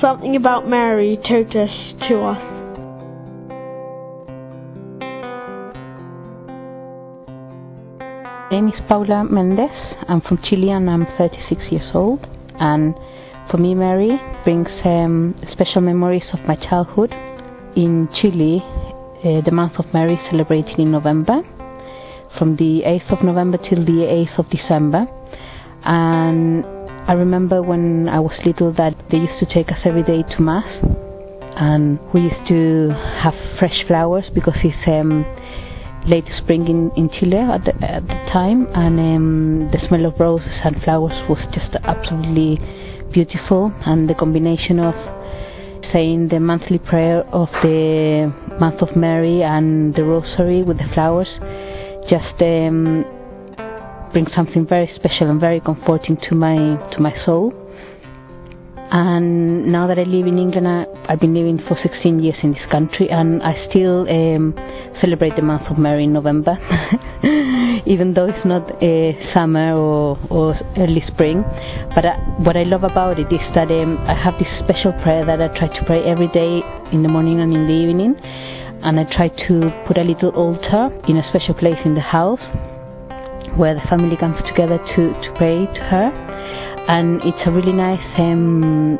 something about Mary told us to us. My name is Paula Mendez. I'm from Chile and I'm 36 years old. And for me, Mary brings um, special memories of my childhood. In Chile, uh, the month of Mary is celebrated in November, from the 8th of November till the 8th of December. And I remember when I was little that they used to take us every day to Mass. And we used to have fresh flowers because it's um, late spring in, in Chile at the, at the time, and um, the smell of roses and flowers was just absolutely beautiful. And the combination of saying the monthly prayer of the month of Mary and the rosary with the flowers just um, brings something very special and very comforting to my to my soul. And now that I live in England, I, I've been living for 16 years in this country, and I still um, celebrate the month of Mary in November, even though it's not uh, summer or, or early spring. But I, what I love about it is that um, I have this special prayer that I try to pray every day in the morning and in the evening, and I try to put a little altar in a special place in the house where the family comes together to, to pray to her and it's a really nice um,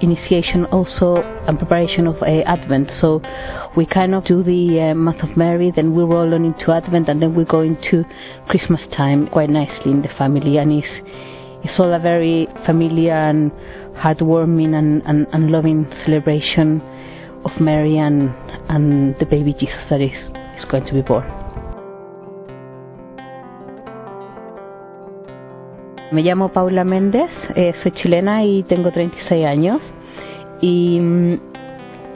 initiation also and preparation of uh, Advent. So we kind of do the uh, month of Mary, then we roll on into Advent, and then we go into Christmas time quite nicely in the family, and it's it's all a very familiar and heartwarming and, and, and loving celebration of Mary and and the baby Jesus that is is going to be born. Me llamo Paula Méndez, eh, soy chilena y tengo 36 años. Y mm,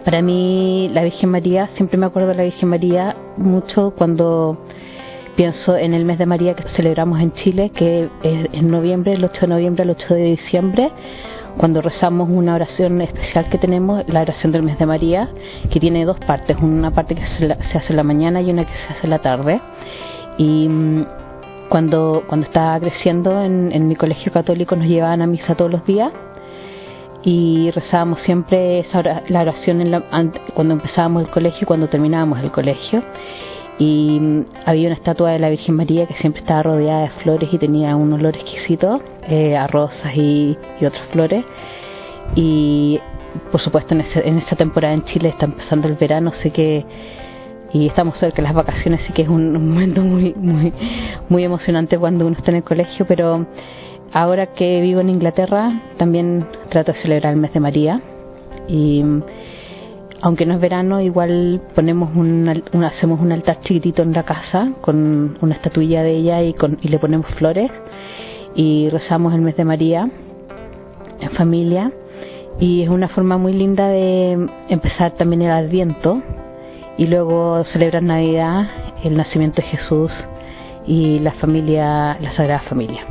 para mí la Virgen María, siempre me acuerdo de la Virgen María mucho cuando pienso en el mes de María que celebramos en Chile, que es en noviembre, el 8 de noviembre al 8 de diciembre, cuando rezamos una oración especial que tenemos, la oración del mes de María, que tiene dos partes, una parte que se, hace en la mañana y una que se hace en la tarde. Y mm, cuando, cuando estaba creciendo en, en mi colegio católico nos llevaban a misa todos los días y rezábamos siempre esa la oración en la, cuando empezábamos el colegio y cuando terminábamos el colegio. Y mm, había una estatua de la Virgen María que siempre estaba rodeada de flores y tenía un olor exquisito eh, a rosas y, y, otras flores. Y por supuesto en, ese, en esa temporada en Chile está empezando el verano, sé que y estamos cerca de las vacaciones, así que es un, momento muy, muy, muy emocionante cuando uno está en el colegio, pero ahora que vivo en Inglaterra también trato de celebrar el mes de María. Y aunque no es verano, igual ponemos un, un, hacemos un altar chiquitito en la casa con una estatuilla de ella y, con, y le ponemos flores y rezamos el mes de María en familia. Y es una forma muy linda de empezar también el Adviento y luego celebran Navidad, el nacimiento de Jesús y la familia, la Sagrada Familia.